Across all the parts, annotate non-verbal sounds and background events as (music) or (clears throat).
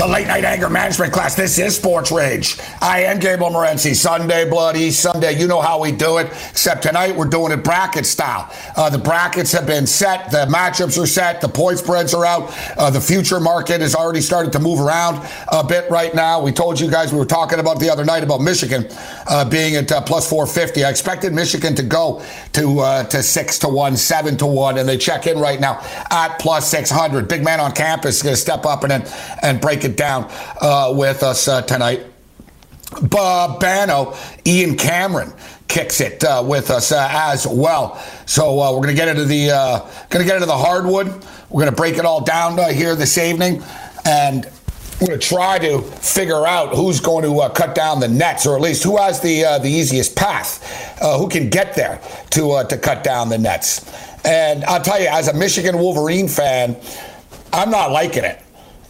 The late night anger management class. This is Sports Rage. I am Gabriel Morency. Sunday Bloody Sunday. You know how we do it. Except tonight we're doing it bracket style. Uh, the brackets have been set. The matchups are set. The point spreads are out. Uh, the future market has already started to move around a bit right now. We told you guys we were talking about the other night about Michigan uh, being at uh, plus 450. I expected Michigan to go to uh, to six to one, seven to one, and they check in right now at plus 600. Big man on campus is going to step up and and break it down uh, with us uh, tonight. Bob Bano, Ian Cameron kicks it uh, with us uh, as well. So uh, we're to get into the uh, to get into the hardwood. We're to break it all down here this evening, and we're to try to figure out who's going to cut down the nets, or at least who has the the easiest path, who can get there to to cut down the nets. And I'll tell you, as a Michigan Wolverine fan, I'm not liking it.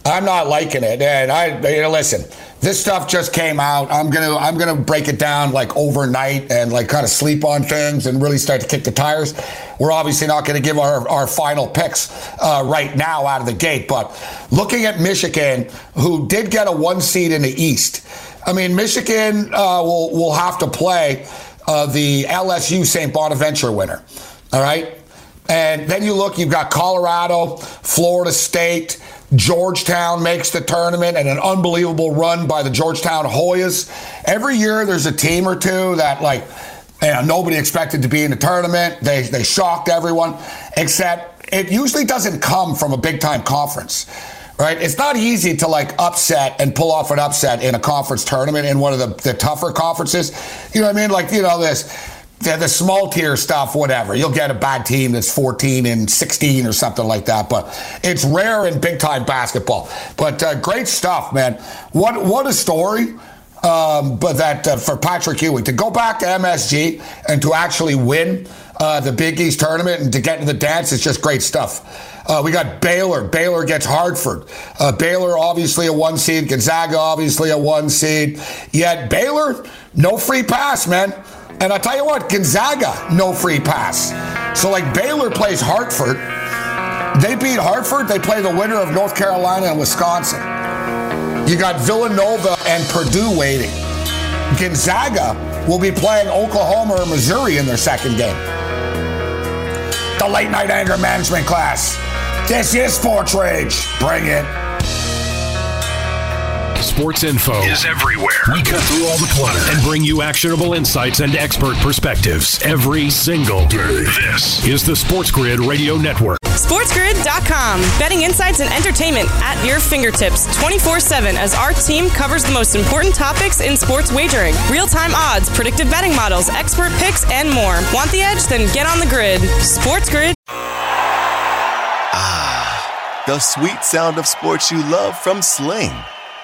I'm not liking it. And I you know, listen, this stuff just came out. I'm gonna I'm gonna break it down like overnight and like kind of sleep on things and really start to kick the tires. We're obviously not going to give our, our final picks uh, right now out of the gate, but looking at Michigan, who did get a one seed in the East. I mean, Michigan uh, will will have to play uh, the LSU St. Bonaventure winner. All right. And then you look, you've got Colorado, Florida State, Georgetown makes the tournament and an unbelievable run by the Georgetown Hoyas. Every year there's a team or two that like you know, nobody expected to be in the tournament. They they shocked everyone, except it usually doesn't come from a big time conference. Right? It's not easy to like upset and pull off an upset in a conference tournament in one of the, the tougher conferences. You know what I mean? Like, you know, this the, the small tier stuff, whatever. You'll get a bad team that's 14 and 16 or something like that, but it's rare in big time basketball. But uh, great stuff, man. What what a story. Um, but that uh, for Patrick Ewing to go back to MSG and to actually win uh, the Big East tournament and to get into the dance is just great stuff. Uh, we got Baylor. Baylor gets Hartford. Uh, Baylor, obviously a one seed. Gonzaga, obviously a one seed. Yet Baylor, no free pass, man. And I tell you what, Gonzaga, no free pass. So like Baylor plays Hartford. They beat Hartford. They play the winner of North Carolina and Wisconsin. You got Villanova and Purdue waiting. Gonzaga will be playing Oklahoma or Missouri in their second game. The late night anger management class. This is Sports Rage. Bring it. Sports info is everywhere. We cut through all the clutter and bring you actionable insights and expert perspectives every single day. This is the Sports Grid Radio Network. SportsGrid.com. Betting insights and entertainment at your fingertips 24 7 as our team covers the most important topics in sports wagering real time odds, predictive betting models, expert picks, and more. Want the edge? Then get on the grid. SportsGrid. Ah, the sweet sound of sports you love from Sling.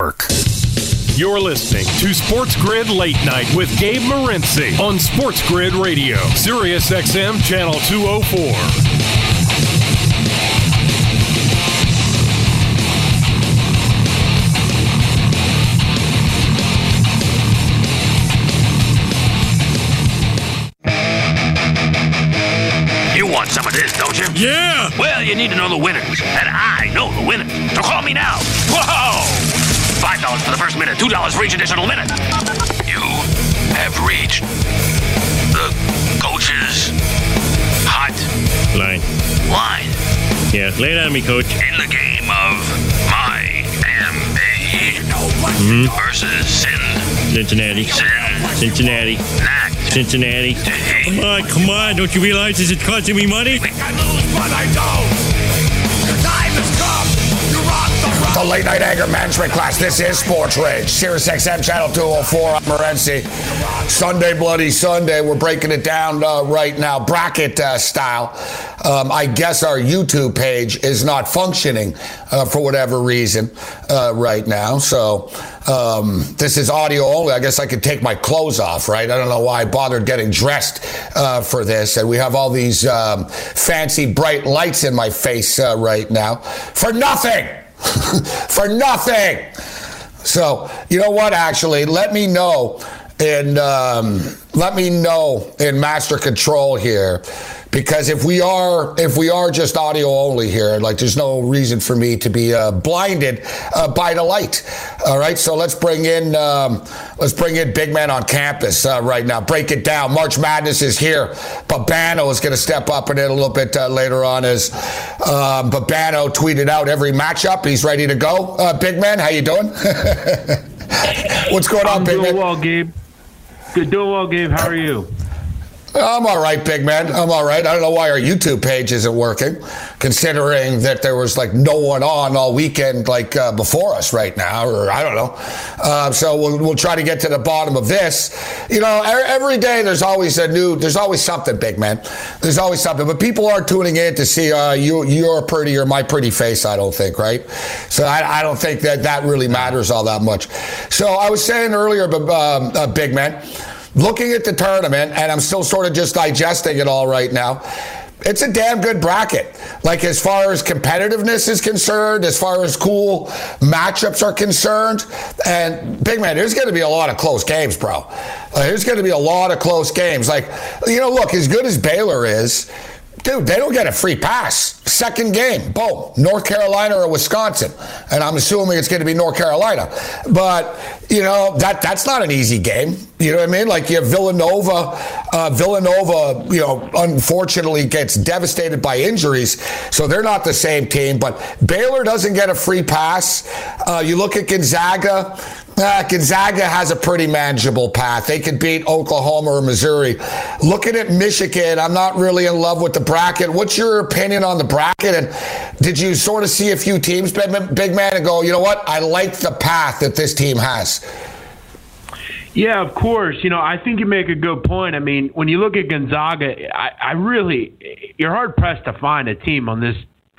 You're listening to Sports Grid Late Night with Gabe Morency on Sports Grid Radio, Sirius XM Channel 204. You want some of this, don't you? Yeah! Well, you need to know the winners, and I know the winners. So call me now. (laughs) Whoa! Five dollars for the first minute, two dollars for each additional minute. You have reached the coach's hot Line. line. Yeah, lay it on me, coach. In the game of my Mhm. versus Sin. Cincinnati. Cincinnati. Cincinnati. Come on, come on. Don't you realize this is costing me money? Late night anger management class. This is Sports Rage. Sirius XM Channel 204. I'm Morency. Sunday, Bloody Sunday. We're breaking it down uh, right now, bracket uh, style. Um, I guess our YouTube page is not functioning uh, for whatever reason uh, right now. So um, this is audio only. I guess I could take my clothes off, right? I don't know why I bothered getting dressed uh, for this. And we have all these um, fancy bright lights in my face uh, right now for nothing. (laughs) for nothing. So, you know what, actually, let me know and um, let me know in master control here because if we are if we are just audio only here like there's no reason for me to be uh, blinded uh, by the light. All right so let's bring in um, let's bring in big man on campus uh, right now. Break it down. March madness is here. Babano is going to step up in it a little bit uh, later on as um, babano tweeted out every matchup. He's ready to go. Uh, big man how you doing? (laughs) What's going on I'm big doing man? well, Gabe. Good, doing well, Gabe. How are you? I'm all right, big man. I'm all right. I don't know why our YouTube page isn't working, considering that there was like no one on all weekend, like uh, before us right now, or I don't know. Uh, so we'll, we'll try to get to the bottom of this. You know, every day there's always a new, there's always something, big man. There's always something, but people are tuning in to see uh, you, your pretty or my pretty face. I don't think, right? So I, I don't think that that really matters all that much. So I was saying earlier, but um, uh, big man looking at the tournament, and I'm still sort of just digesting it all right now. It's a damn good bracket. Like as far as competitiveness is concerned, as far as cool matchups are concerned, and big man, there's going to be a lot of close games, bro. Uh, there's going to be a lot of close games. Like you know, look, as good as Baylor is, dude, they don't get a free pass. Second game, boom, North Carolina or Wisconsin, and I'm assuming it's going to be North Carolina. But you know that that's not an easy game. You know what I mean? Like you have Villanova. Uh, Villanova, you know, unfortunately gets devastated by injuries, so they're not the same team. But Baylor doesn't get a free pass. Uh, you look at Gonzaga. Uh, Gonzaga has a pretty manageable path. They could beat Oklahoma or Missouri. Looking at Michigan, I'm not really in love with the bracket. What's your opinion on the bracket? And did you sort of see a few teams, big man, and go, you know what? I like the path that this team has. Yeah, of course. You know, I think you make a good point. I mean, when you look at Gonzaga, I, I really, you're hard pressed to find a team on this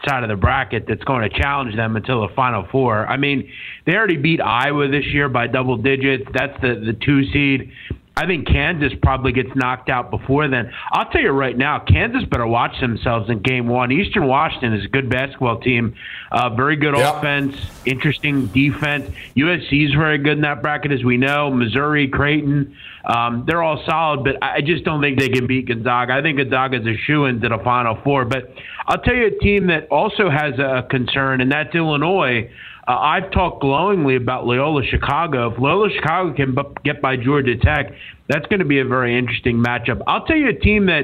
side of the bracket that's going to challenge them until the Final Four. I mean, they already beat Iowa this year by double digits. That's the the two seed. I think Kansas probably gets knocked out before then. I'll tell you right now, Kansas better watch themselves in game one. Eastern Washington is a good basketball team, uh, very good Yep. offense, interesting defense. USC is very good in that bracket, as we know. Missouri, Creighton, um, they're all solid, but I just don't think they can beat Gonzaga. I think Gonzaga's a shoe into the Final Four. But I'll tell you a team that also has a concern, and that's Illinois. Uh, I've talked glowingly about Loyola Chicago. If Loyola Chicago can bu- get by Georgia Tech, that's going to be a very interesting matchup. I'll tell you a team that,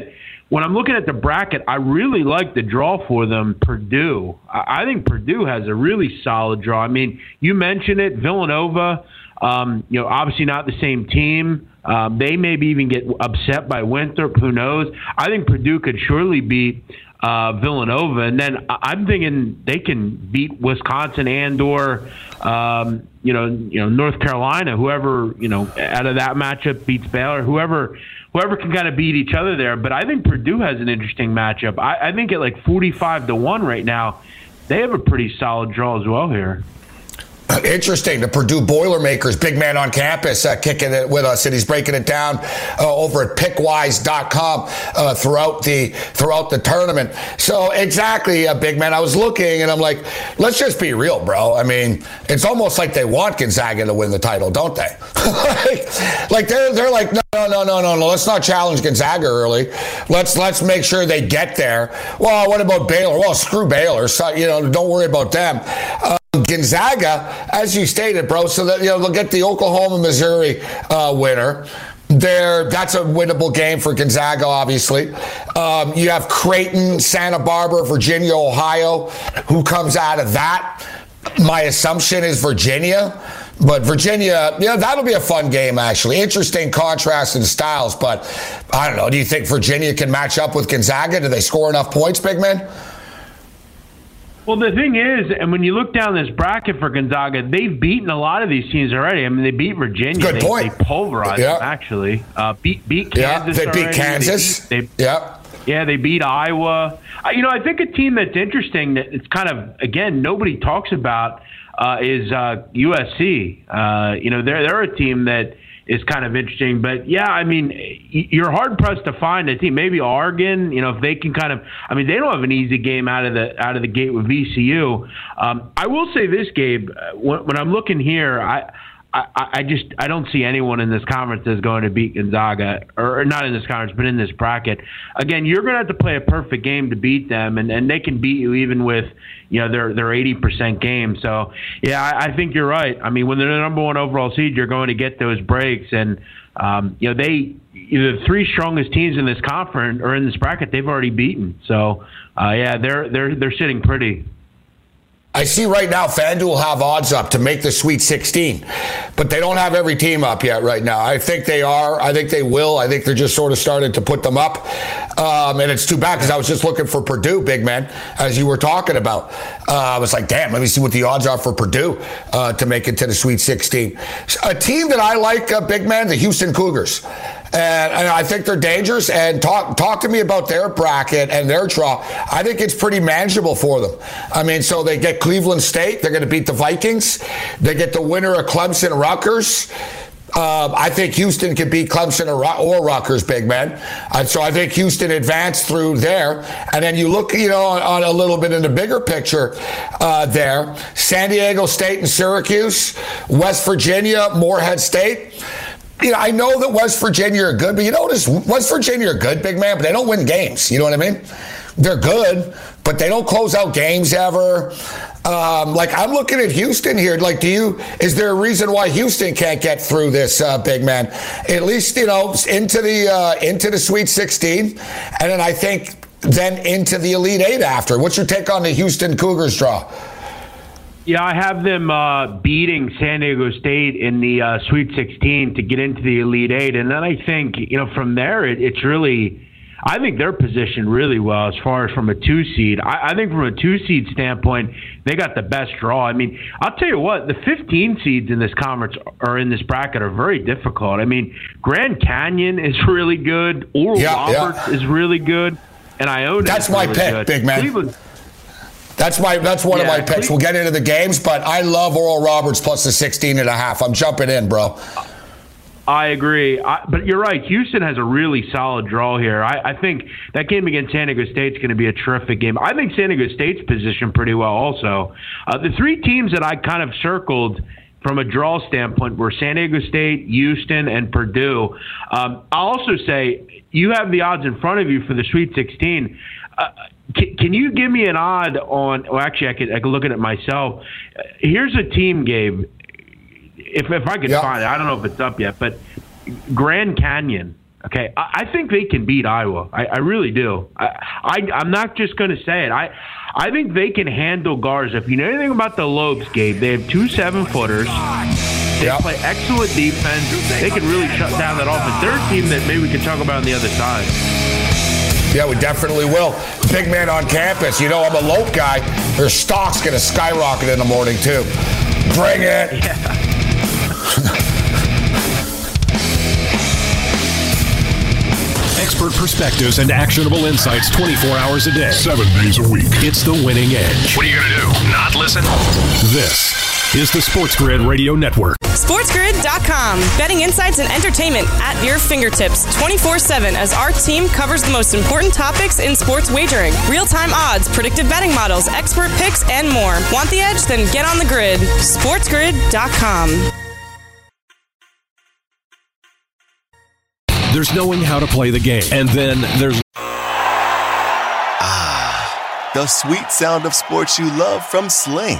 when I'm looking at the bracket, I really like the draw for them. Purdue. I I think Purdue has a really solid draw. I mean, you mentioned it, Villanova. Um, you know, obviously not the same team. Um, they maybe even get upset by Winthrop. Who knows? I think Purdue could surely beat uh, Villanova, and then I'm thinking they can beat Wisconsin and or um, you know you know North Carolina. Whoever you know out of that matchup beats Baylor. Whoever whoever can kind of beat each other there. But I think Purdue has an interesting matchup. I, I think at like 45 to one right now, they have a pretty solid draw as well here. (clears throat) Interesting. The Purdue Boilermakers, big man on campus, uh, kicking it with us, and he's breaking it down uh, over at Pickwise.com uh, throughout the throughout the tournament. So exactly, uh, big man. I was looking, and I'm like, let's just be real, bro. I mean, it's almost like they want Gonzaga to win the title, don't they? (laughs) like, like they're they're like, no, no, no, no, no, no. Let's not challenge Gonzaga early. Let's let's make sure they get there. Well, what about Baylor? Well, screw Baylor. So, you know, don't worry about them. Gonzaga, as you stated, bro, so that you know they'll get the Oklahoma Missouri uh, winner. there, that's a winnable game for Gonzaga, obviously. Um, you have Creighton, Santa Barbara, Virginia, Ohio. Who comes out of that? My assumption is Virginia. But Virginia, yeah, that'll be a fun game, actually. Interesting contrast in styles, but I don't know. Do you think Virginia can match up with Gonzaga? Do they score enough points, big man? Well, the thing is, and when you look down this bracket for Gonzaga, they've beaten a lot of these teams already. I mean, they beat Virginia. Good they, point. They pulverized yeah. them, actually. Uh, beat beat Kansas. Yeah, they beat already. Kansas. They beat, they, yeah. Yeah, they beat Iowa. Uh, you know, I think a team that's interesting that it's kind of again nobody talks about uh, is uh, USC. Uh, you know, they're they're a team that is kind of interesting. But yeah, I mean, you're hard pressed to find a team. Maybe Oregon, you know, if they can kind of, I mean, they don't have an easy game out of the out of the gate with VCU. Um, I will say this, Gabe, uh, when, when I'm looking here, I. I, I just I don't see anyone in this conference that's going to beat Gonzaga, or, or not in this conference, but in this bracket. Again, you're going to have to play a perfect game to beat them, and, and they can beat you even with you know their their 80% game. So yeah, I, I think you're right. I mean, when they're the number one overall seed, you're going to get those breaks, and um, you know they the three strongest teams in this conference or in this bracket they've already beaten. So uh, yeah, they're they're they're sitting pretty. I see right now FanDuel have odds up to make the Sweet 16, but they don't have every team up yet right now. I think they are. I think they will. I think they're just sort of starting to put them up. Um, and it's too bad because I was just looking for Purdue, big man, as you were talking about. Uh, I was like, damn, let me see what the odds are for Purdue uh, to make it to the Sweet 16. A team that I like, uh, big man, the Houston Cougars. And, and, I think they're dangerous. And talk talk to me about their bracket and their draw. I think it's pretty manageable for them. I mean, so they get Cleveland State. They're going to beat the Vikings. They get the winner of Clemson Rutgers. Uh, I think Houston could beat Clemson or, or Rutgers, big man. And so I think Houston advanced through there. And then you look, you know, on, on a little bit in the bigger picture uh, there. San Diego State and Syracuse, West Virginia, Morehead State you know, I know that West Virginia are good, but you notice West Virginia are good, big man, but they don't win games. You know what I mean? They're good, but they don't close out games ever. Um, like I'm looking at Houston here. Like, do you? Is there a reason why Houston can't get through this, uh, big man? At least you know into the uh, into the Sweet 16, and then I think then into the Elite Eight after. What's your take on the Houston Cougars draw? Yeah, I have them uh, beating San Diego State in the uh, Sweet 16 to get into the Elite Eight, and then I think you know from there it, it's really. I think they're positioned really well as far as from a two seed. I, I think from a two seed standpoint, they got the best draw. I mean, I'll tell you what, the 15 seeds in this conference or in this bracket are very difficult. I mean, Grand Canyon is (laughs) really good. Oral yeah, Roberts yeah. is really good, and Iona. That's my really pick, good. big man. Cleveland, that's my that's one Yeah, of my picks. We'll get into the games, but I love Oral Roberts plus the 16 and a half. I'm jumping in, bro. I agree, I, but you're right. Houston has a really solid draw here. I, I think that game against San Diego State is going to be a terrific game. I think San Diego State's positioned pretty well. Also, uh, the three teams that I kind of circled from a draw standpoint were San Diego State, Houston, and Purdue. Um, I'll also say you have the odds in front of you for the Sweet 16. Uh, can, can you give me an odd on? Well, actually, I could I could look at it myself. Here's a team, Gabe. If if I could Yeah. find it, I don't know if it's up yet, but Grand Canyon. Okay, I, I think they can beat Iowa. I, I really do. I, I I'm not just going to say it. I I think they can handle Garza. If you know anything about the Lopes, Gabe, they have two seven footers. They Yeah. play excellent defense. They can really shut down that offense. They're a team that maybe we can talk about on the other side. Yeah, we definitely will. Big man on campus. You know, I'm a Lope guy. Their stock's going to skyrocket in the morning, too. Bring it. (laughs) Expert perspectives and actionable insights 24 hours a day. Seven days a week. It's the winning edge. What are you going to do? Not listen? This is the Sports Grid Radio Network. SportsGrid.com. Betting insights and entertainment at your fingertips 24 7 as our team covers the most important topics in sports wagering real time odds, predictive betting models, expert picks, and more. Want the edge? Then get on the grid. SportsGrid.com. There's knowing how to play the game, and then there's Ah, The sweet sound of sports you love from Sling.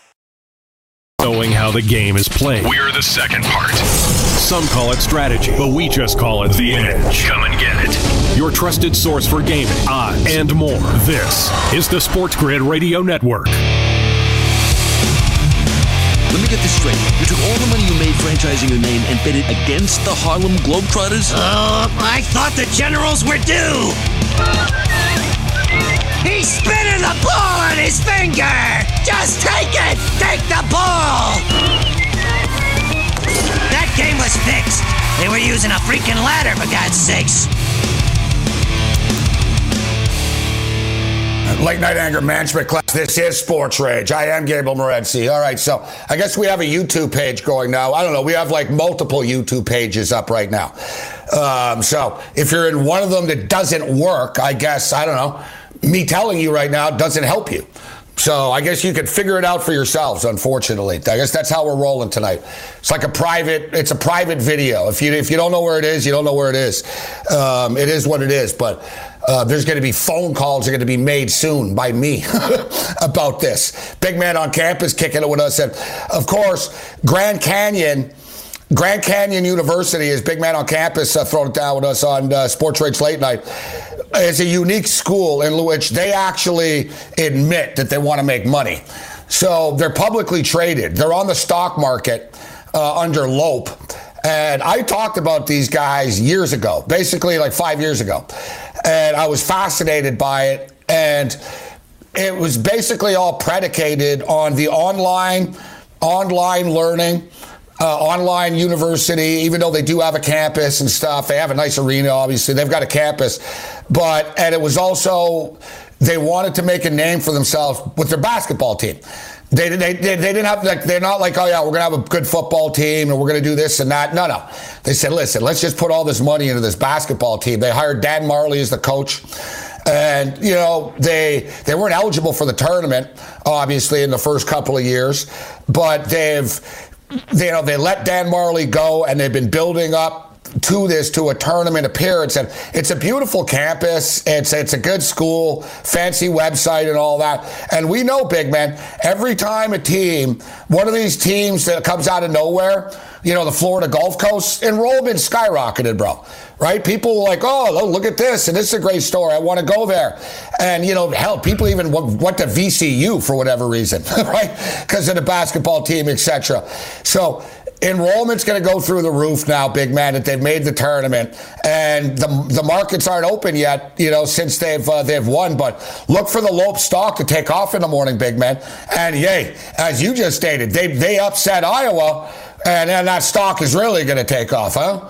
Knowing how the game is played. We're the second part. Some call it strategy, but we just call it the edge. Come and get it. Your trusted source for gaming, odds, and more. This is the Sports Grid Radio Network. Let me get this straight. You took all the money you made franchising your name and bet it against the Harlem Globetrotters? Oh, I thought the Generals were due. He's spinning the ball on his finger. Just take it. Take the ball. That game was fixed. They were using a freaking ladder, for God's sakes. Late night anger management class. This is Sports Rage. I am Gabriel Morency. All right, so I guess we have a YouTube page going now. I don't know. We have like multiple YouTube pages up right now. Um, so if you're in one of them that doesn't work, I guess I don't know. Me telling you right now doesn't help you. So I guess you could figure it out for yourselves. Unfortunately, I guess that's how we're rolling tonight. It's like a private. It's a private video. If you if you don't know where it is, you don't know where it is. Um, it is what it is. But uh, there's going to be phone calls are going to be made soon by me (laughs) about this. Big man on campus kicking it with us, and of course, Grand Canyon. Grand Canyon University is big man on campus uh, throwing it down with us on uh, Sports Rage Late Night. It's a unique school in which they actually admit that they want to make money. So they're publicly traded. They're on the stock market uh, under Lope. And I talked about these guys years ago, basically like five years ago. And I was fascinated by it. And it was basically all predicated on the online, online learning uh, online university, even though they do have a campus and stuff. They have a nice arena, obviously. They've got a campus. But, and it was also, they wanted to make a name for themselves with their basketball team. They, they, they, they didn't have, like, they're not like, oh, yeah, we're going to have a good football team and we're going to do this and that. No, no. They said, listen, let's just put all this money into this basketball team. They hired Dan Marley as the coach and you know they they weren't eligible for the tournament obviously in the first couple of years but they've you know, they let Dan Marley go, and they've been building up to this to a tournament appearance and it's a beautiful campus. It's it's a good school fancy website and all that. And we know big man every time a team one of these teams that comes out of nowhere you know the Florida Gulf Coast enrollment skyrocketed bro right? People like oh look at this and this is a great story. I want to go there. And you know hell people even went to VCU for whatever reason (laughs) right? Because of the basketball team etc so enrollment's going to go through the roof now, big man. That they've made the tournament, and the the markets aren't open yet. You know, since they've uh, they've won. But look for the Lope stock to take off in the morning, big man. And yay, as you just stated, they they upset Iowa, and then that stock is really going to take off, huh?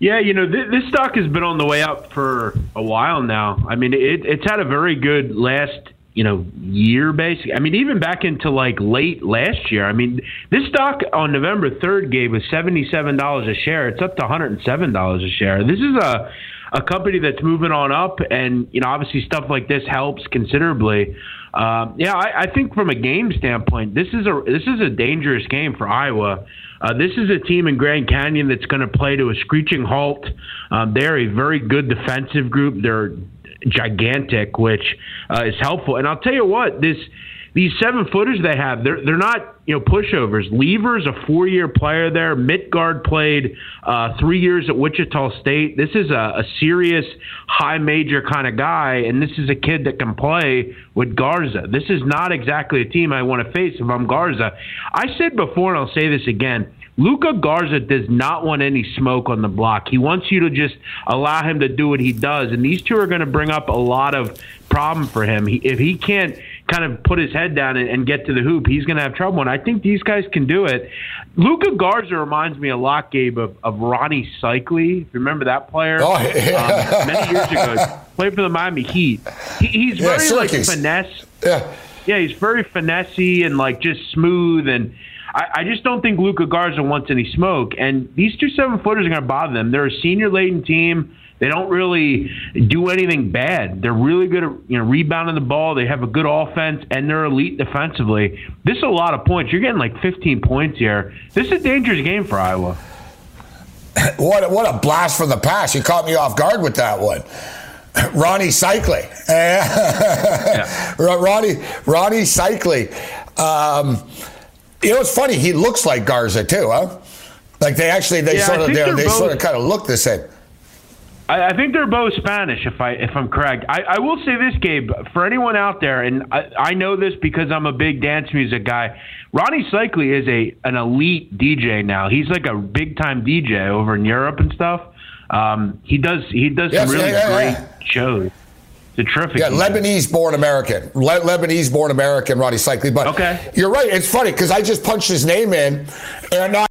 Yeah, you know, th- this stock has been on the way up for a while now. I mean, it, it's had a very good last you know year basically. I mean even back into like late last year i mean this stock on november 3rd gave us $77 a share. It's up to $107 a share. This is a a company that's moving on up and you know obviously stuff like this helps considerably. Um, yeah I, I think from a game standpoint this is a this is a dangerous game for iowa. Uh, this is a team in Grand Canyon that's going to play to a screeching halt. Um, they're a very good defensive group. They're gigantic, which uh, is helpful. And I'll tell you what, this these seven footers they have, they're they're not you know pushovers. Lever's a four year player there. Midtgaard played uh, three years at Wichita State. This is a, a serious high major kind of guy, and this is a kid that can play with Garza. This is not exactly a team I want to face if I'm Garza. I said before, and I'll say this again. Luka Garza does not want any smoke on the block. He wants you to just allow him to do what he does. And these two are going to bring up a lot of problem for him. He, if he can't kind of put his head down and, and get to the hoop, he's going to have trouble. And I think these guys can do it. Luka Garza reminds me a lot, Gabe, of, of Rony Seikaly. If you remember that player? Oh, yeah. um, many years ago. (laughs) Played for the Miami Heat. He, he's Yeah, very like finesse. Yeah. Yeah, he's very finessey and like just smooth and I, I just don't think Luka Garza wants any smoke. And these two seven footers are going to bother them. They're a senior laden team. They don't really do anything bad. They're really good at you know rebounding the ball. They have a good offense and they're elite defensively. This is a lot of points. You're getting like 15 points here. This is a dangerous game for Iowa. (laughs) what what a blast from the past! You caught me off guard with that one. (laughs) Rony Seikaly. (laughs) yeah. Ronnie Rony Seikaly. Um, you know, it's funny. He looks like Garza too, huh? Like they actually they yeah, sort of they, they sort of kind of look the same. I, I think they're both Spanish, if I if I'm correct. I, I will say this, Gabe, for anyone out there, and I, I know this because I'm a big dance music guy. Rony Seikaly is a an elite DJ now. He's like a big time DJ over in Europe and stuff. Um, he does he does yes, some really yeah, yeah, great shows. It's a terrific. Yeah, Lebanese born American. Le- Lebanese born American, Rony Seikaly. But okay. you're right. It's funny because I just punched his name in, and not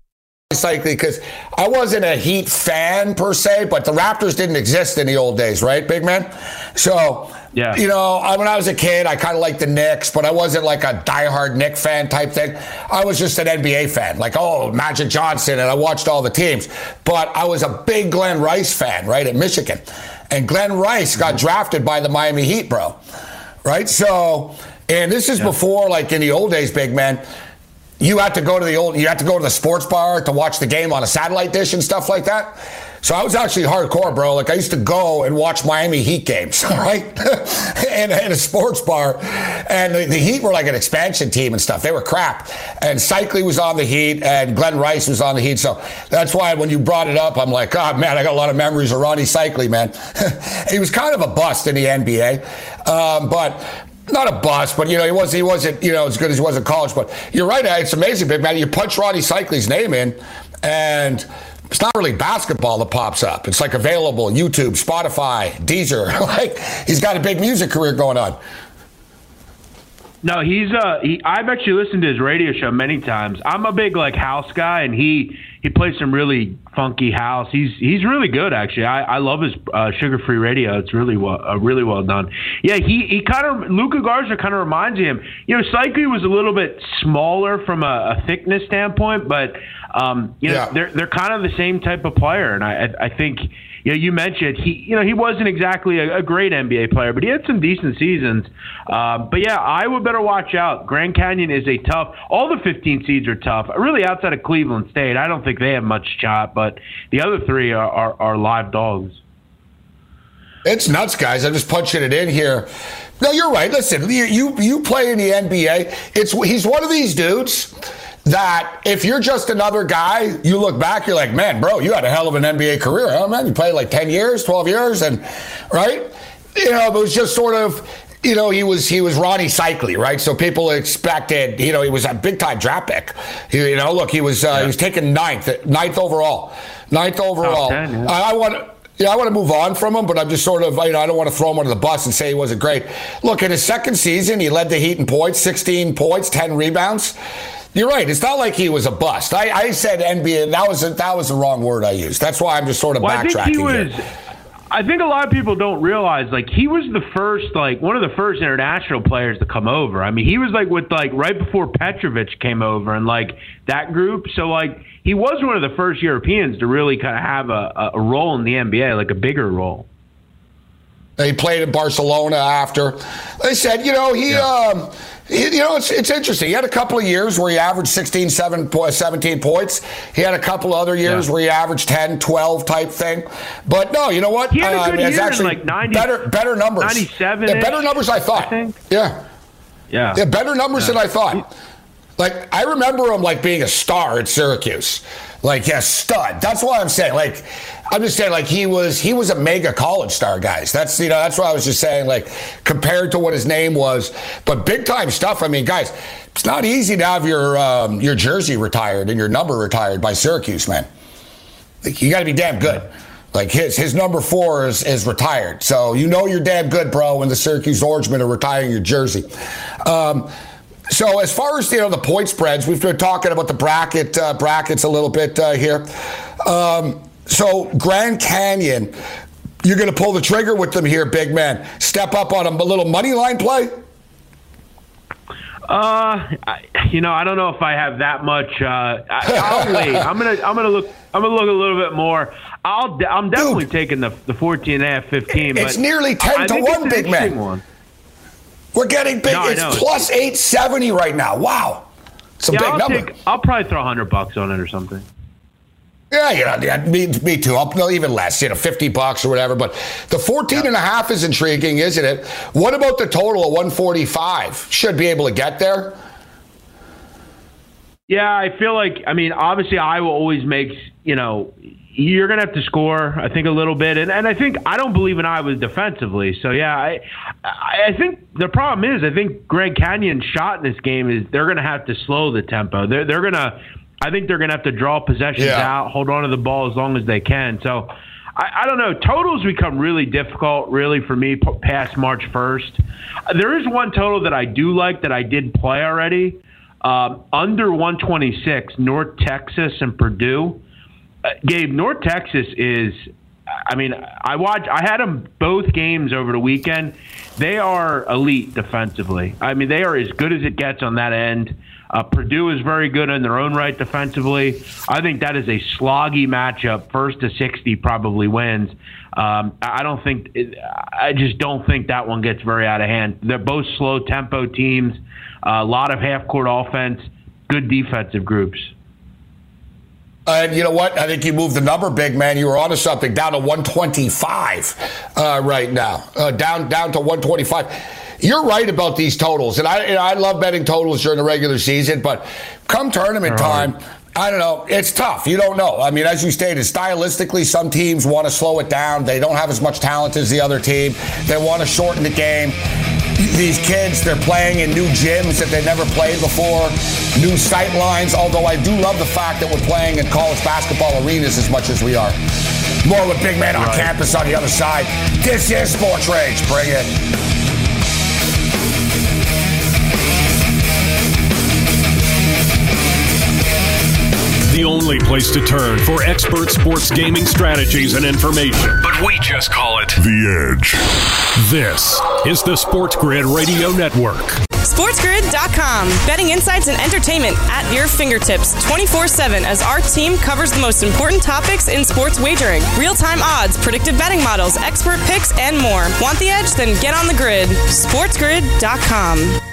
Seikaly because I wasn't a Heat fan per se, but the Raptors didn't exist in the old days, right, big man? So yeah. You know, I, when I was a kid, I kind of liked the Knicks, but I wasn't like a diehard Knick fan type thing. I was just an NBA fan, like, oh, Magic Johnson, and I watched all the teams. But I was a big Glenn Rice fan, right, at Michigan. And Glenn Rice got mm-hmm. drafted by the Miami Heat, bro. Right? So, and this is yeah. before, like in the old days, big man, you had to go to the old, you had to go to the sports bar to watch the game on a satellite dish and stuff like that. So I was actually hardcore, bro. Like I used to go and watch Miami Heat games, (laughs) right, (laughs) and at a sports bar. And the, the, Heat were like an expansion team and stuff. They were crap. And Seikaly was on the Heat, and Glenn Rice was on the Heat. So that's why when you brought it up, I'm like, oh man, I got a lot of memories of Rony Seikaly, man. (laughs) he was kind of a bust in the NBA, um, but not a bust, but you know he was he wasn't you know as good as he was in college. But you're right, it's amazing, big man. You punch Rony Seikaly's name in, and it's not really basketball that pops up. It's like available YouTube, Spotify, Deezer. (laughs) like he's got a big music career going on. No, he's uh he, I've actually listened to his radio show many times. I'm a big like house guy and he he plays some really funky house. He's he's really good actually. I, I love his uh, sugar free radio. It's really well uh, really well done. Yeah, he he kind of Luka Garza kind of reminds him. You know, Psyche was a little bit smaller from a, a thickness standpoint, but um, you know, yeah. they're they're kind of the same type of player, and I I think you know, you mentioned he, you know, he wasn't exactly a, a great NBA player, but he had some decent seasons. Uh, but yeah, Iowa better watch out. Grand Canyon is a tough. All the 15 seeds are tough. Really, outside of Cleveland State, I don't think they have much shot. But the other three are, are, are live dogs. It's nuts, guys. I'm just punching it in here. No, you're right. Listen, you you, you play in the NBA. It's he's one of these dudes that if you're just another guy, you look back, you're like, man, bro, you had a hell of an NBA career, man? You played like 10 years, 12 years, and right? You know, it was just sort of, you know, he was he was Rony Seikaly, right? So people expected, you know, he was a big time draft pick. He, you know, look, he was uh, yeah. he was taken ninth, ninth overall, ninth overall. 10, yeah. I, I want. Yeah, I want to move on from him, but I'm just sort of, you know, I don't want to throw him under the bus and say he wasn't great. Look, in his second season, he led the Heat in points, 16 points, 10 rebounds. You're right. It's not like he was a bust. I, I said NBA. That was a, that was the wrong word I used. That's why I'm just sort of well, backtracking I think he was, here. I think a lot of people don't realize like he was the first like one of the first international players to come over. I mean, he was like with like right before Petrovic came over and like that group. So like he was one of the first Europeans to really kind of have a, a role in the NBA, like a bigger role. He played in Barcelona after. They said, you know, he. Yeah. Um, you know, it's, it's interesting. He had a couple of years where he averaged 16, 17 points. He had a couple other years yeah. where he averaged 10, 12 type thing. But no, you know what? He had a uh, good year actually like 90, better, better numbers. 97 yeah, Better numbers, I thought. I yeah. Yeah. Yeah, better numbers than I thought. Like, I remember him like being a star at Syracuse. Like, yeah, stud. That's why I'm saying, like, I'm just saying, like he was he was a mega college star, guys. That's you know that's what I was just saying, like compared to what his name was, but big time stuff. I mean, guys, it's not easy to have your um, your jersey retired and your number retired by Syracuse, man. Like, you got to be damn good. Like his his number four is, is retired, so you know you're damn good, bro. When the Syracuse Orangemen are retiring your jersey. Um, so as far as you know the point spreads, we've been talking about the bracket uh, brackets a little bit uh, here. Um, so Grand Canyon, you're going to pull the trigger with them here, big man. Step up on them, a little money line play. Uh, I, you know, I don't know if I have that much. Uh, I, will (laughs) wait. I'm gonna, I'm gonna look, I'm gonna look a little bit more. I'll, I'm definitely Dude, taking the the 14 and a half, 15. It's nearly 10 I, to one, big man. One. We're getting big. No, it's plus 870 right now. Wow, it's a yeah, big I'll number. Take, I'll probably throw 100 bucks on it or something. Yeah, you know, yeah, me, me too. Up no, even less, you know, 50 bucks or whatever. But the 14 yeah. and a half is intriguing, isn't it? What about the total of 145? Should be able to get there. Yeah, I feel like, I mean, obviously, Iowa always makes, you know, you're going to have to score, I think, a little bit. And, and I think, I don't believe in Iowa defensively. So, yeah, I, I think the problem is, I think Grand Canyon's shot in this game is they're going to have to slow the tempo. They're, they're going to, I think they're going to have to draw possessions yeah. out, hold on to the ball as long as they can. So I, I, don't know. Totals become really difficult, really, for me past March 1st. There is one total that I do like that I did play already. Um, under 126, North Texas and Purdue. Uh, Gabe, North Texas is. I mean, I watched. I had them both games over the weekend. They are elite defensively. I mean, they are as good as it gets on that end. Uh, Purdue is very good in their own right defensively. I think that is a sloggy matchup. First to 60 probably wins. Um, I don't think, I just don't think that one gets very out of hand. They're both slow tempo teams, a lot of half court offense, good defensive groups. And you know what? I think you moved the number, big man. You were onto something. Down to 125 uh, right now. Uh, down down to 125 you're right about these totals, and I I love betting totals during the regular season, but come tournament time. I don't know. It's tough. You don't know. I mean, as you stated, stylistically, some teams want to slow it down. They don't have as much talent as the other team. They want to shorten the game. These kids, they're playing in new gyms that they never played before, new sight lines. Although I do love the fact that we're playing in college basketball arenas as much as we are. More with Big Man on right. campus on the other side. This is Sports Rage. Bring it. Only place to turn for expert sports gaming strategies and information. But we just call it The Edge. This is the Sports Grid Radio Network. SportsGrid.com. Betting insights and entertainment at your fingertips 24 7 as our team covers the most important topics in sports wagering real time odds, predictive betting models, expert picks, and more. Want the edge? Then get on the grid. SportsGrid.com.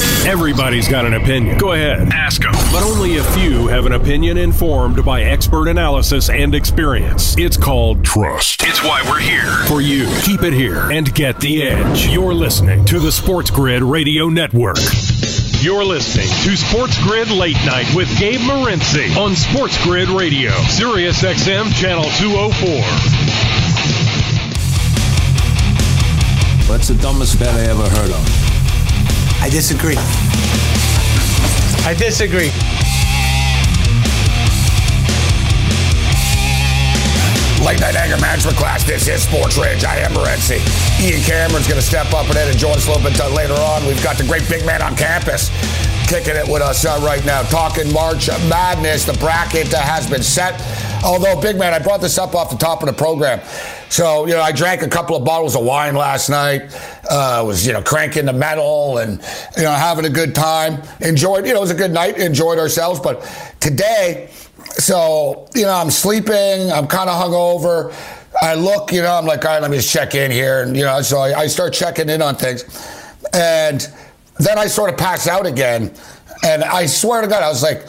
Everybody's got an opinion. Go ahead. Ask them. But only a few have an opinion informed by expert analysis and experience. It's called trust. It's why we're here. For you. Keep it here and get the edge. You're listening to the Sports Grid Radio Network. You're listening to Sports Grid Late Night with Gabe Morency on Sports Grid Radio, Sirius XM Channel 204. What's the dumbest bet I ever heard of? I disagree. I disagree. Late night anger management class. This is Sports Rage. I am Morency. Ian Cameron's going to step up and then and join us a little bit later on. We've got the great big man on campus kicking it with us uh, right now, talking March Madness. The bracket uh, has been set. Although, big man, I brought this up off the top of the program. So, you know, I drank a couple of bottles of wine last night. Uh, was, you know, cranking the metal and, you know, having a good time. Enjoyed, you know, it was a good night. Enjoyed ourselves. But today, so, you know, I'm sleeping. I'm kind of hungover. I look, you know, I'm like, all right, let me just check in here. And, you know, so I, I start checking in on things. And then I sort of pass out again. And I swear to God, I was like,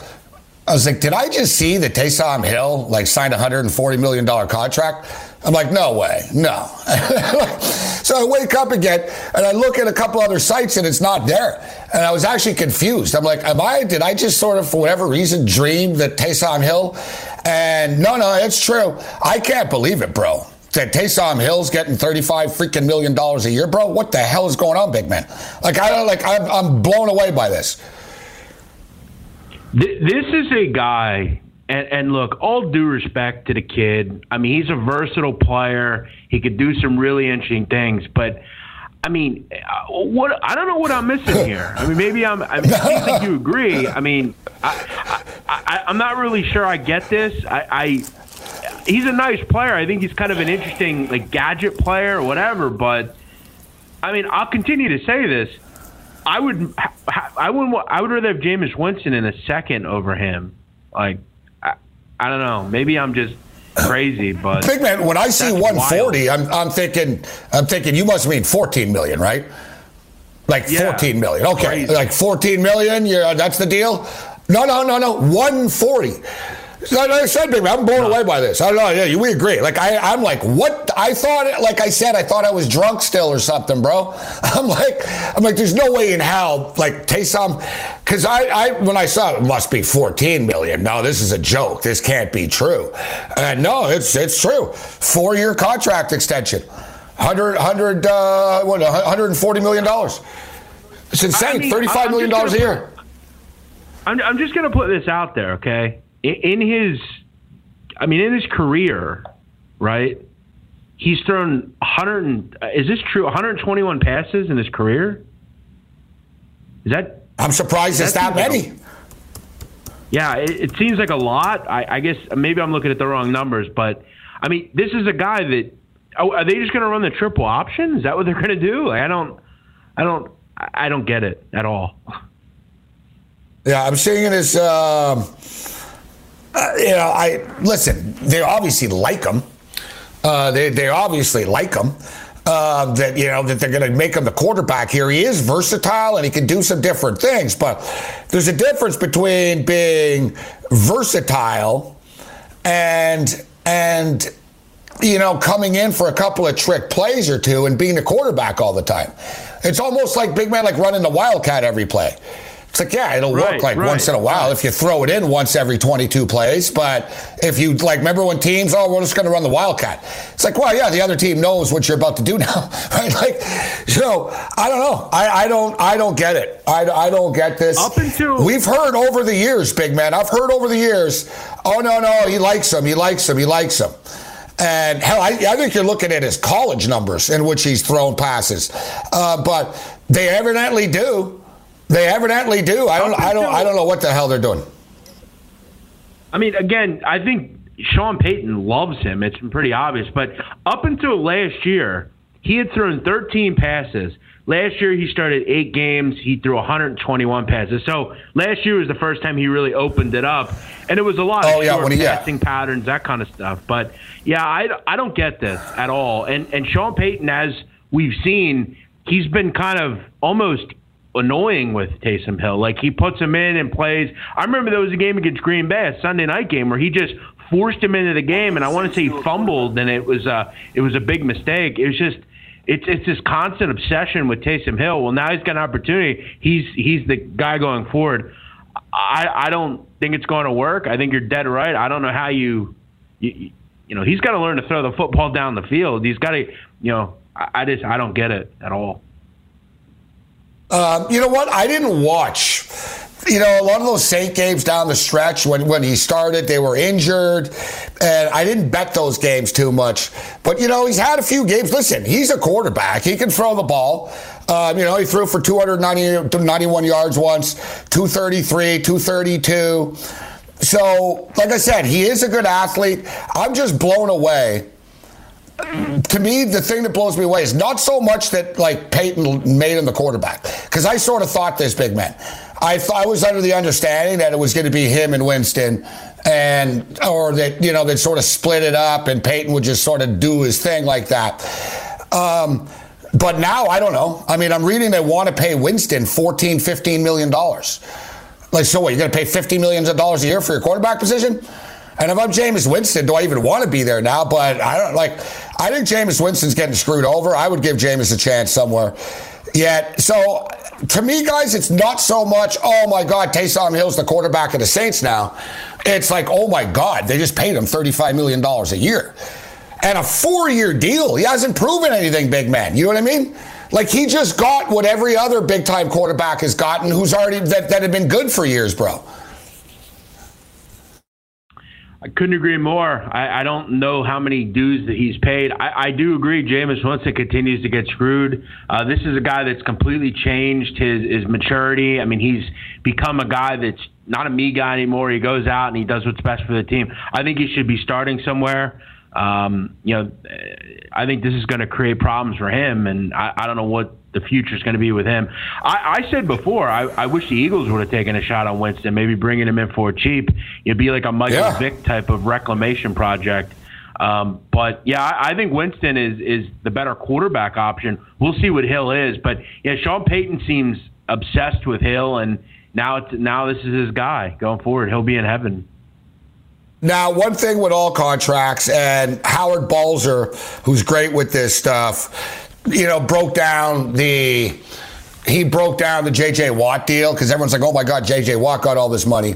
I was like, did I just see that Taysom Hill like signed a $140 million contract? I'm like, no way, no. (laughs) so I wake up again and I look at a couple other sites and it's not there. And I was actually confused. I'm like, am I, did I just sort of, for whatever reason, dream that Taysom Hill? And no, no, it's true. I can't believe it, bro. that Taysom Hill's getting 35 freaking million dollars a year, bro. What the hell is going on, big man? Like I don't like I'm, I'm blown away by this. This is a guy, and, and look, all due respect to the kid. I mean, he's a versatile player. He could do some really interesting things, but. I mean, uh, what I don't know what I'm missing (laughs) here. I mean, maybe I'm. I mean, I think you agree. I mean, I, I, am not really sure I get this. I, I, he's a nice player. I think he's kind of an interesting like gadget player or whatever. But I mean, I'll continue to say this. I would, I wouldn't. I would rather have Jameis Winston in a second over him. Like, I, don't know. Maybe I'm just crazy, but big man. When I see 140, I'm, I'm thinking, I'm thinking you must mean 14 million, right? Like yeah, 14 million. Okay, crazy. like 14 million. Yeah, that's the deal. No, no, no, no. 140. Like I said, baby, I'm blown away by this. I don't know. Yeah, we agree. Like I, I'm like, what? I thought, like I said, I thought I was drunk still or something, bro. (laughs) I'm like, I'm like, there's no way in hell. Like Taysom, because I, I, when I saw it, it must be 14 million. No, this is a joke. This can't be true. And no, it's it's true. Four year contract extension, 100, 100 uh, what, 140 million dollars. It's insane. I mean, $35 million a year. I'm, I'm just going to put this out there, okay? In his, I mean, in his career, right? He's thrown 100. Is this true? 121 passes in his career. Is that? I'm surprised it's that, that many. Like a, yeah, it, it, seems like a lot. I, I, guess maybe I'm looking at the wrong numbers, but I mean, this is a guy that. Oh, are they just going to run the triple option? Is that what they're going to do? Like, I don't, I don't, I don't get it at all. Yeah, I'm seeing it as. Uh, uh, you know, I listen. They obviously like him. Uh, they they obviously like him. Uh, that you know that they're going to make him the quarterback here. He is versatile and he can do some different things, but there's a difference between being versatile and and you know coming in for a couple of trick plays or two and being the quarterback all the time. It's almost like big man like running the wildcat every play. It's like, yeah, it'll right, work like right, once in a while right. if you throw it in once every 22 plays. But if you, like, remember when teams, oh, we're just going to run the Wildcat. It's like, well, yeah, the other team knows what you're about to do (laughs) now, right? Like, so I don't know. I, I don't, I don't get it. I, I don't get this. Up until we've heard over the years, big man. I've heard over the years. Oh no, no, he likes him. He likes him. He likes him. And hell, I, I, think you're looking at his college numbers in which he's thrown passes. Uh, but they evidently do. They evidently do. I don't. I don't. I don't know what the hell they're doing. I mean, again, I think Sean Payton loves him. It's pretty obvious. But up until last year, he had thrown 13 passes. Last year, he started eight games. He threw 121 passes. So last year was the first time he really opened it up, and it was a lot oh, of yeah, short he, passing yeah. patterns, that kind of stuff. But yeah, I, I don't get this at all. And and Sean Payton, as we've seen, he's been kind of almost annoying with Taysom Hill. Like he puts him in and plays. I remember there was a game against Green Bay, a Sunday night game, where he just forced him into the game, and I want to say he fumbled, and it was a it was a big mistake. It was just. It's it's this constant obsession with Taysom Hill. Well, now he's got an opportunity. He's he's the guy going forward. I I don't think it's going to work. I think you're dead right. I don't know how you you, you know he's got to learn to throw the football down the field. He's got to you know I, I just I don't get it at all. Um, you know what? I didn't watch. You know, a lot of those Saint games down the stretch when, when he started, they were injured, and I didn't bet those games too much. But, you know, he's had a few games. Listen, he's a quarterback. He can throw the ball. Um, you know, he threw for 291 yards once, 233, 232. So, like I said, he is a good athlete. I'm just blown away to me, the thing that blows me away is not so much that like Payton made him the quarterback, because I sort of thought this big man. I thought I was under the understanding that it was going to be him and Winston, and or that you know they'd sort of split it up, and Payton would just sort of do his thing like that. Um, but now I don't know. I mean, I'm reading they want to pay Winston 14, 15 million dollars. Like, so what? You're going to pay 50 millions of dollars a year for your quarterback position? And if I'm Jameis Winston, do I even want to be there now? But I don't like. I think Jameis Winston's getting screwed over. I would give Jameis a chance somewhere. Yet, so to me, guys, it's not so much. Oh my God, Taysom Hill's the quarterback of the Saints now. It's like, oh my God, they just paid him thirty-five million dollars a year. and a four year deal. He hasn't proven anything, big man. You know what I mean? Like he just got what every other big time quarterback has gotten who's already that, that had been good for years, bro. I couldn't agree more. I, I don't know how many dues that he's paid. I, I do agree, Jameis Winston continues to get screwed. Uh, this is a guy that's completely changed his, his maturity. I mean, he's become a guy that's not a me guy anymore. He goes out and he does what's best for the team. I think he should be starting somewhere. Um, you know, I think this is going to create problems for him, and I, I don't know what the future is going to be with him. I, I said before, I, I wish the Eagles would have taken a shot on Winston, maybe bringing him in for cheap. It'd be like a Michael yeah. Vick type of reclamation project. Um, but yeah, I, I think Winston is is the better quarterback option. We'll see what Hill is, but yeah, Sean Payton seems obsessed with Hill, and now it's now this is his guy going forward. He'll be in heaven. Now, one thing with all contracts, and Howard Balzer, who's great with this stuff, you know, broke down the he broke down the JJ Watt deal because everyone's like, oh my God, JJ Watt got all this money.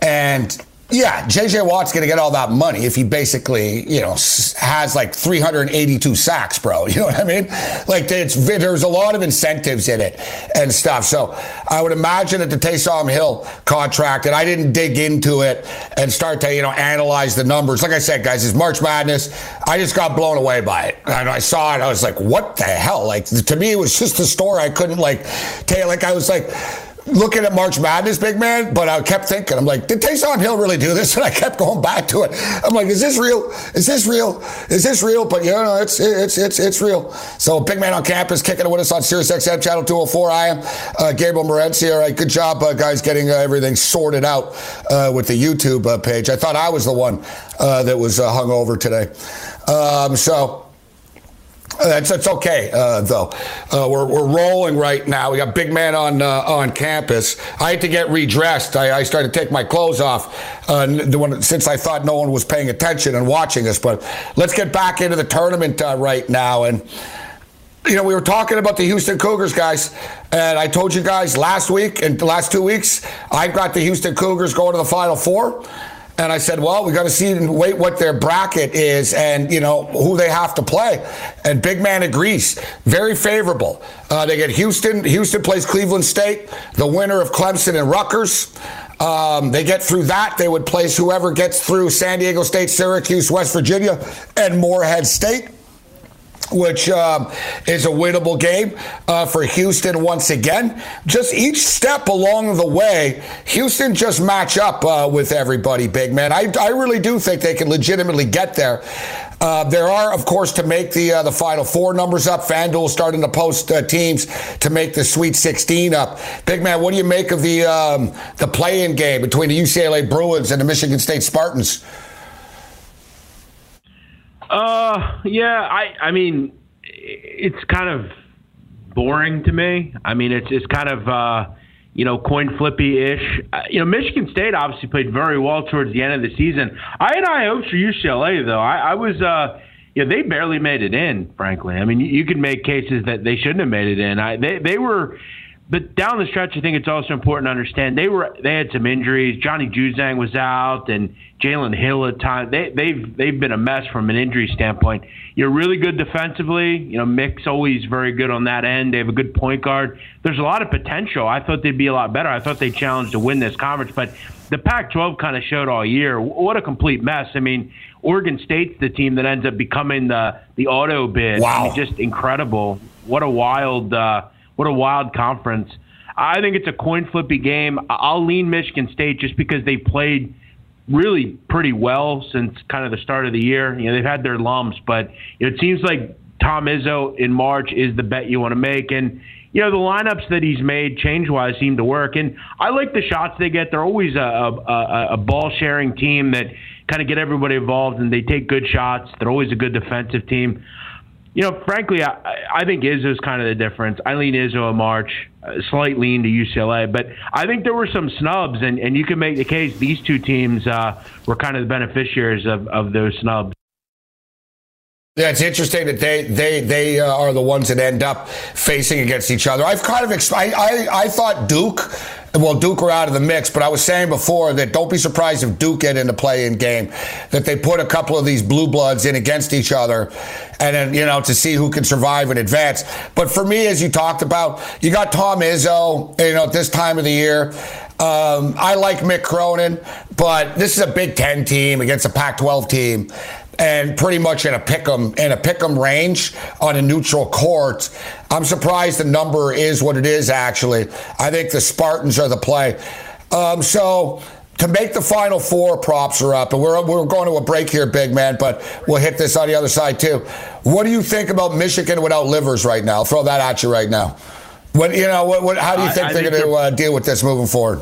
And yeah, JJ Watt's going to get all that money if he basically, you know, has like 382 sacks, bro. (laughs) You know what I mean? Like, it's, there's a lot of incentives in it and stuff. So I would imagine that the Taysom Hill contract, and I didn't dig into it and start to, you know, analyze the numbers. Like I said, guys, it's March Madness. I just got blown away by it. And I saw it. I was like, what the hell? Like, to me, it was just a story I couldn't, like, tell. Like, I was like, looking at March Madness, big man, but I kept thinking, I'm like, did Taysom Hill really do this? (laughs) And I kept going back to it. I'm like, is this real? Is this real? Is this real? But you know, it's it's it's it's real. So, big man on campus, kicking it with us on Sirius XM channel 204. I am uh, Gabriel Morency. All right, good job, uh, guys, getting uh, everything sorted out uh, with the YouTube uh, page. I thought I was the one uh, that was hung over today. Um, so. That's, that's okay, uh, though. Uh, we're, we're rolling right now. We got big man on uh, on campus. I had to get redressed. I, I started to take my clothes off uh, since I thought no one was paying attention and watching us. But let's get back into the tournament uh, right now. And, you know, we were talking about the Houston Cougars, guys. And I told you guys last week and the last two weeks, I've got the Houston Cougars going to the Final Four. And I said, well, we got to see and wait what their bracket is and, you know, who they have to play. And Big Man agrees. Very favorable. Uh, they get Houston. Houston plays Cleveland State, the winner of Clemson and Rutgers. Um, they get through that. They would place whoever gets through San Diego State, Syracuse, West Virginia, and Morehead State which um, is a winnable game uh, for Houston once again. Just each step along the way, Houston just match up uh, with everybody, big man. I, I really do think they can legitimately get there. Uh, there are, of course, to make the uh, the Final Four numbers up. FanDuel starting to post uh, teams to make the Sweet 16 up. Big man, what do you make of the um, the play-in game between the UCLA Bruins and the Michigan State Spartans? Uh, yeah. I I mean, it's kind of boring to me. I mean, it's it's kind of uh, you know coin flippy ish. Uh, you know, Michigan State obviously played very well towards the end of the season. I had high hopes for UCLA though. I, I was. Uh, yeah, they barely made it in. Frankly, I mean, you, you could make cases that they shouldn't have made it in. I, they they were but down the stretch, I think it's also important to understand they were they had some injuries. Johnny Juzang was out, and Jalen Hill at times. They they've they've been a mess from an injury standpoint. You're really good defensively. You know, Mick's always very good on that end. They have a good point guard. There's a lot of potential. I thought they'd be a lot better. I thought they challenged to win this conference, but the Pac-12 kind of showed all year what a complete mess. I mean, Oregon State's the team that ends up becoming the the auto bid. Wow, I mean, just incredible. What a wild. Uh, what a wild conference. I think it's a coin flippy game. I'll lean Michigan State just because they played really pretty well since kind of the start of the year. You know, they've had their lumps, but it seems like Tom Izzo in March is the bet you want to make. And, you know, the lineups that he's made change wise seem to work. And I like the shots they get. They're always a, a, a ball sharing team that kind of get everybody involved and they take good shots. They're always a good defensive team you know, frankly, I, I think Izzo's kind of the difference. I lean Izzo in March, a slight lean to UCLA, but I think there were some snubs, and, and you can make the case these two teams uh, were kind of the beneficiaries of, of those snubs. Yeah, it's interesting that they they they uh, are the ones that end up facing against each other. I've kind of I I, I thought Duke well, Duke are out of the mix, but I was saying before that don't be surprised if Duke get into play in game, that they put a couple of these blue bloods in against each other, and then you know to see who can survive and advance. But for me, as you talked about, you got Tom Izzo, you know, at this time of the year. Um, I like Mick Cronin, but this is a Big Ten team against a Pac-12 team, and pretty much in a pick'em in a pick'em range on a neutral court. I'm surprised the number is what it is. Actually, I think the Spartans are the play. Um, so to make the final four, props are up, and we're we're going to a break here, big man. But we'll hit this on the other side too. What do you think about Michigan without Livers right now? I'll throw that at you right now. What you know? What, what how do you think I- I they're think going to uh, deal with this moving forward?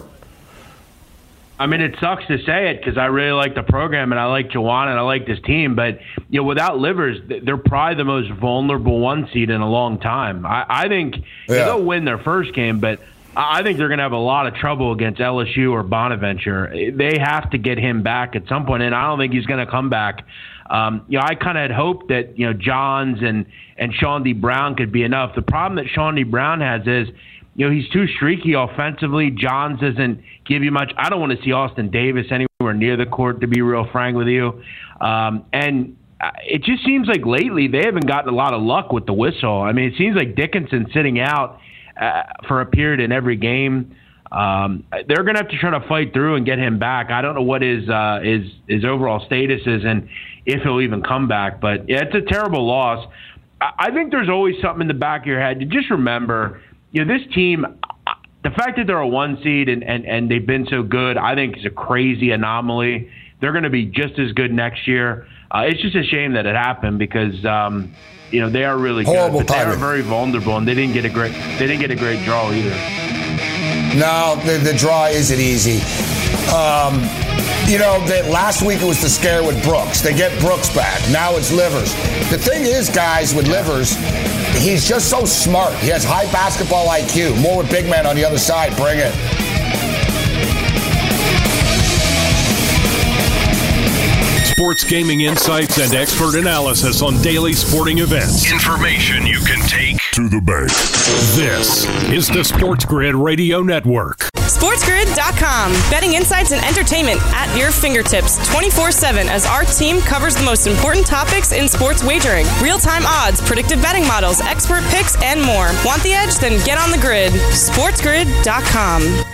I mean, it sucks to say it because I really like the program and I like Juwan and I like this team, but you know, without Livers, they're probably the most vulnerable one seed in a long time. I, I think Yeah. they'll win their first game, but I think they're going to have a lot of trouble against LSU or Bonaventure. They have to get him back at some point, and I don't think he's going to come back. Um, you know, I kind of had hoped that you know Johns and and Chaundee Brown could be enough. The problem that Chaundee Brown has is you know, he's too streaky offensively. Johns doesn't give you much. I don't want to see Austin Davis anywhere near the court, to be real frank with you. Um, and uh, it just seems like lately they haven't gotten a lot of luck with the whistle. I mean, it seems like Dickinson sitting out uh, for a period in every game. Um, they're going to have to try to fight through and get him back. I don't know what his uh, his his overall status is and if he'll even come back. But yeah, it's a terrible loss. I think there's always something in the back of your head. You just remember, you know, this team, the fact that they're a one seed and, and, and they've been so good, I think is a crazy anomaly. They're going to be just as good next year. Uh, it's just a shame that it happened because, um, you know, they are really Horrible good, but they are very vulnerable, and they didn't get a great they didn't get a great draw either. No, the, the draw isn't easy. Um, you know, that last week it was the scare with Brooks. They get Brooks back. Now it's Livers. The thing is, guys, with Livers, he's just so smart. He has high basketball IQ. More with big man on the other side. Bring it. Sports gaming insights and expert analysis on daily sporting events. Information you can take To the bank. This is the Sports Grid Radio Network. SportsGrid.com. Betting insights and entertainment at your fingertips 24 7 as our team covers the most important topics in sports wagering real time odds, predictive betting models, expert picks, and more. Want the edge? Then get on the grid. SportsGrid.com.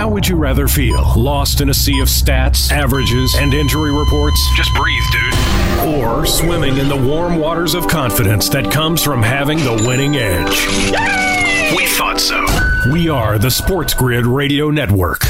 How would you rather feel? Lost in a sea of stats, averages, and injury reports? Just breathe, dude. Or swimming in the warm waters of confidence that comes from having the winning edge? We thought so. We are the Sports Grid Radio Network.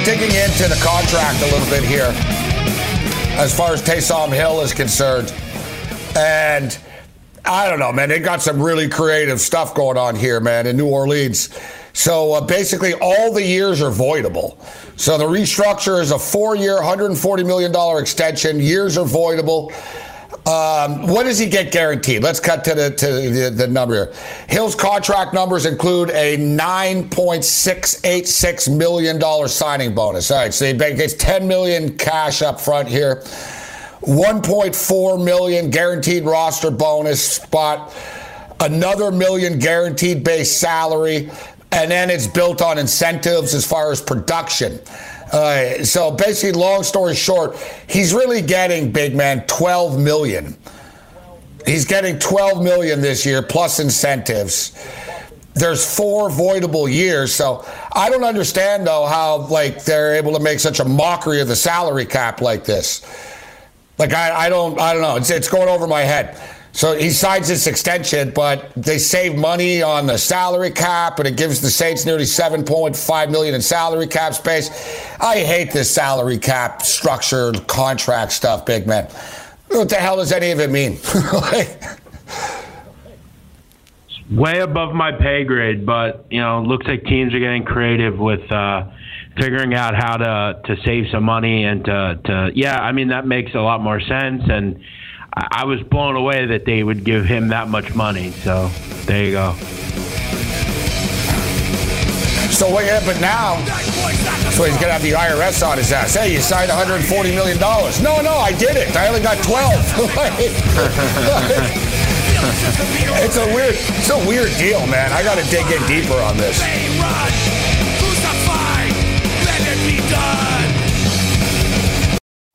We're digging into the contract a little bit here as far as Taysom Hill is concerned. And I don't know, man. They got some really creative stuff going on here, man, in New Orleans. So uh, basically, all the years are voidable. So the restructure is a four year, $140 million extension. Years are voidable. Um, what does he get guaranteed? Let's cut to the to the, the number here. Hill's contract numbers include a nine point six eight six million dollar signing bonus. All right, so he gets ten million cash up front here, one point four million guaranteed roster bonus spot, another million guaranteed base salary. and then it's built on incentives as far as production. Uh, so basically, long story short, he's really getting big man 12 million. He's getting 12 million this year plus incentives. There's four voidable years, so I don't understand though how like they're able to make such a mockery of the salary cap like this. Like I, I don't I don't know. It's it's going over my head. So he signs this extension, but they save money on the salary cap, and it gives the Saints nearly 7.5 million in salary cap space. I hate this salary cap structure, contract stuff, big man. What the hell does any of it mean? like, (laughs) way above my pay grade, but you know, looks like teams are getting creative with uh, figuring out how to to save some money and to, to yeah, I mean that makes a lot more sense and I, I was blown away that they would give him that much money. So there you go. So what? But now, so he's gonna have the IRS on his ass. Hey, you signed 140 million dollars. No, no, I did it. I only got 12. (laughs) it's a weird, it's a weird deal, man. I got to dig in deeper on this.